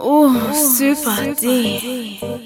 Oh, super D. Tell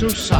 This is